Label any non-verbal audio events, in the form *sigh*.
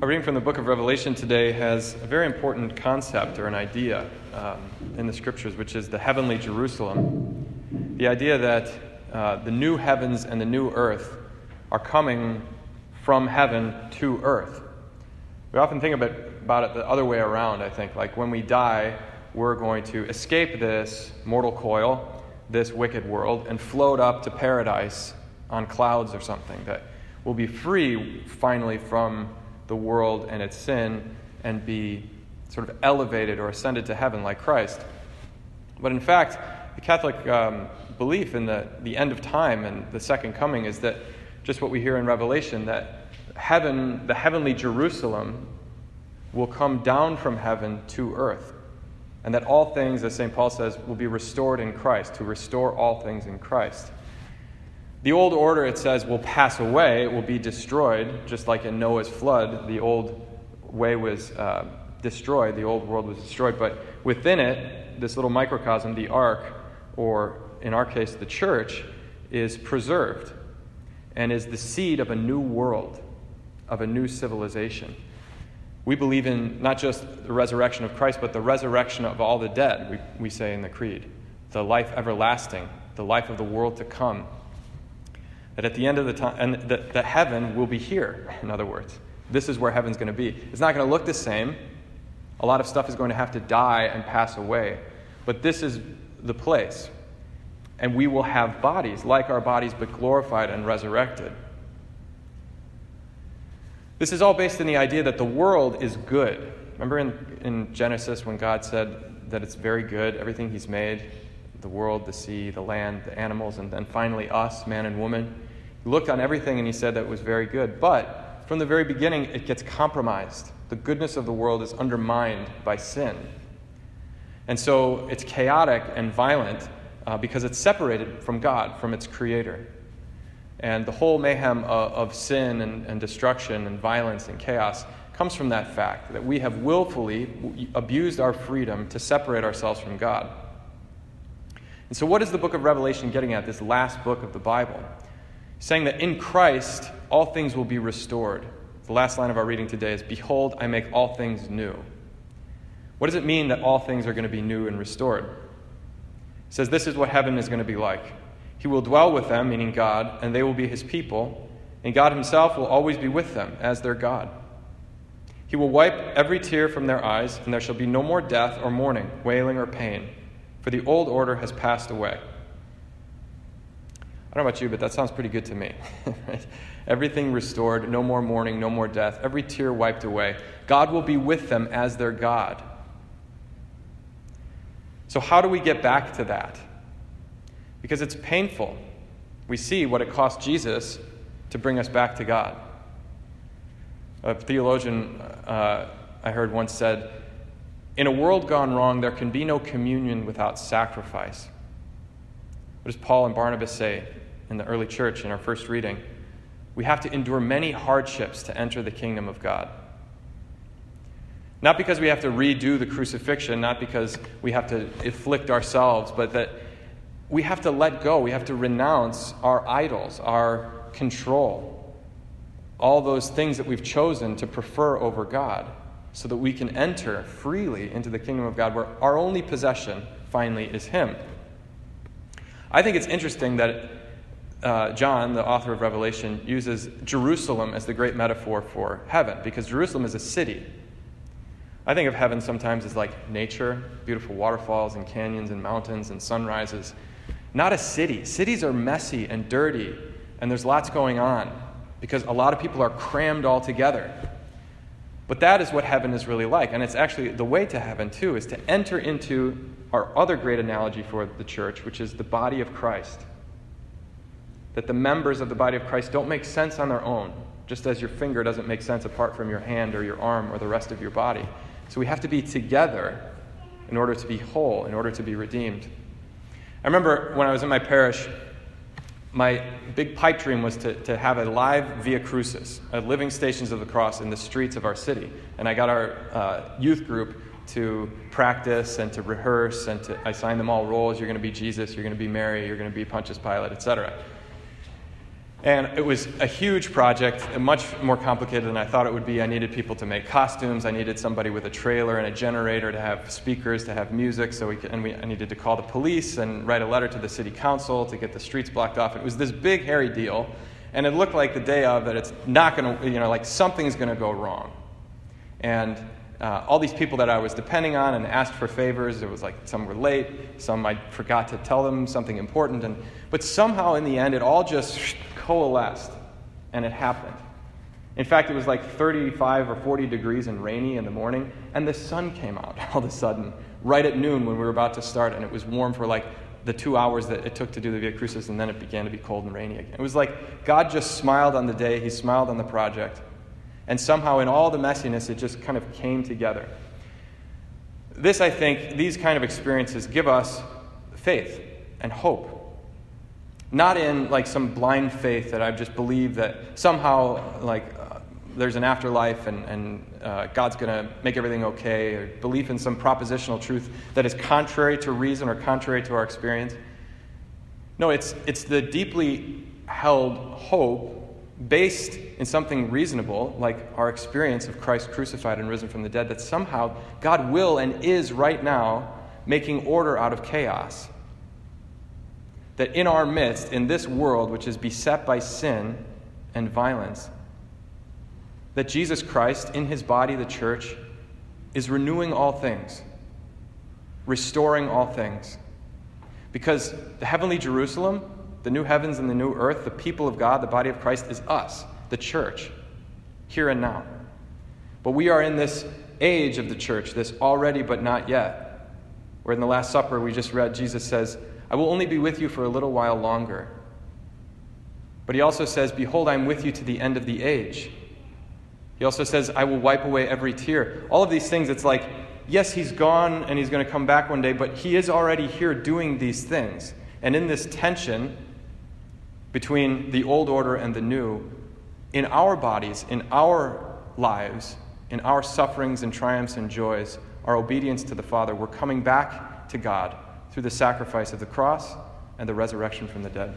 A reading from the book of Revelation today has a very important concept or an idea um, in the scriptures, which is the heavenly Jerusalem. The idea that uh, the new heavens and the new earth are coming from heaven to earth. We often think about, about it the other way around, I think. Like when we die, we're going to escape this mortal coil, this wicked world, and float up to paradise on clouds or something. That we'll be free finally from the world and its sin and be sort of elevated or ascended to heaven like Christ. But in fact, the Catholic um, belief in the, the end of time and the second coming is that just what we hear in Revelation that heaven, the heavenly Jerusalem, will come down from heaven to earth. And that all things, as St. Paul says, will be restored in Christ, to restore all things in Christ. The old order, it says, will pass away, it will be destroyed, just like in Noah's flood, the old way was uh, destroyed, the old world was destroyed. But within it, this little microcosm, the ark, or in our case, the church, is preserved and is the seed of a new world, of a new civilization. We believe in not just the resurrection of Christ, but the resurrection of all the dead, we, we say in the Creed, the life everlasting, the life of the world to come that at the end of the time, and that, that heaven will be here, in other words. This is where heaven's going to be. It's not going to look the same. A lot of stuff is going to have to die and pass away. But this is the place. And we will have bodies, like our bodies, but glorified and resurrected. This is all based in the idea that the world is good. Remember in, in Genesis when God said that it's very good, everything He's made the world, the sea, the land, the animals, and then finally us, man and woman. Looked on everything and he said that was very good. But from the very beginning, it gets compromised. The goodness of the world is undermined by sin. And so it's chaotic and violent uh, because it's separated from God, from its creator. And the whole mayhem of, of sin and, and destruction and violence and chaos comes from that fact that we have willfully abused our freedom to separate ourselves from God. And so, what is the book of Revelation getting at, this last book of the Bible? Saying that in Christ all things will be restored. The last line of our reading today is Behold, I make all things new. What does it mean that all things are going to be new and restored? It says this is what heaven is going to be like. He will dwell with them, meaning God, and they will be his people, and God himself will always be with them as their God. He will wipe every tear from their eyes, and there shall be no more death or mourning, wailing or pain, for the old order has passed away. I don't know about you, but that sounds pretty good to me. *laughs* Everything restored, no more mourning, no more death, every tear wiped away. God will be with them as their God. So, how do we get back to that? Because it's painful. We see what it cost Jesus to bring us back to God. A theologian uh, I heard once said, In a world gone wrong, there can be no communion without sacrifice. What does Paul and Barnabas say in the early church in our first reading? We have to endure many hardships to enter the kingdom of God. Not because we have to redo the crucifixion, not because we have to afflict ourselves, but that we have to let go. We have to renounce our idols, our control, all those things that we've chosen to prefer over God, so that we can enter freely into the kingdom of God, where our only possession finally is Him. I think it's interesting that uh, John, the author of Revelation, uses Jerusalem as the great metaphor for heaven because Jerusalem is a city. I think of heaven sometimes as like nature, beautiful waterfalls and canyons and mountains and sunrises. Not a city. Cities are messy and dirty, and there's lots going on because a lot of people are crammed all together. But that is what heaven is really like. And it's actually the way to heaven, too, is to enter into our other great analogy for the church, which is the body of Christ. That the members of the body of Christ don't make sense on their own, just as your finger doesn't make sense apart from your hand or your arm or the rest of your body. So we have to be together in order to be whole, in order to be redeemed. I remember when I was in my parish, my big pipe dream was to, to have a live Via Crucis, a living Stations of the Cross in the streets of our city. And I got our uh, youth group to practice and to rehearse, and to, I signed them all roles. You're going to be Jesus, you're going to be Mary, you're going to be Pontius Pilate, etc. And it was a huge project, much more complicated than I thought it would be. I needed people to make costumes. I needed somebody with a trailer and a generator to have speakers, to have music. So we could, and we, I needed to call the police and write a letter to the city council to get the streets blocked off. It was this big, hairy deal. And it looked like the day of that it's not going to, you know, like something's going to go wrong. And uh, all these people that I was depending on and asked for favors. It was like some were late, some I forgot to tell them something important. And, but somehow in the end, it all just coalesced and it happened. In fact, it was like 35 or 40 degrees and rainy in the morning, and the sun came out *laughs* all of a sudden, right at noon when we were about to start, and it was warm for like the two hours that it took to do the Via Crucis, and then it began to be cold and rainy again. It was like God just smiled on the day, He smiled on the project, and somehow, in all the messiness, it just kind of came together. This, I think, these kind of experiences give us faith and hope. Not in like some blind faith that I just believe that somehow, like, uh, there's an afterlife and, and uh, God's going to make everything okay, or belief in some propositional truth that is contrary to reason or contrary to our experience. No, it's, it's the deeply held hope based in something reasonable, like our experience of Christ crucified and risen from the dead, that somehow God will and is right now making order out of chaos. That in our midst, in this world which is beset by sin and violence, that Jesus Christ, in his body, the church, is renewing all things, restoring all things. Because the heavenly Jerusalem, the new heavens and the new earth, the people of God, the body of Christ, is us, the church, here and now. But we are in this age of the church, this already but not yet, where in the Last Supper we just read, Jesus says, I will only be with you for a little while longer. But he also says, Behold, I am with you to the end of the age. He also says, I will wipe away every tear. All of these things, it's like, yes, he's gone and he's going to come back one day, but he is already here doing these things. And in this tension, between the old order and the new in our bodies, in our lives, in our sufferings and triumphs and joys, our obedience to the Father. We're coming back to God through the sacrifice of the cross and the resurrection from the dead.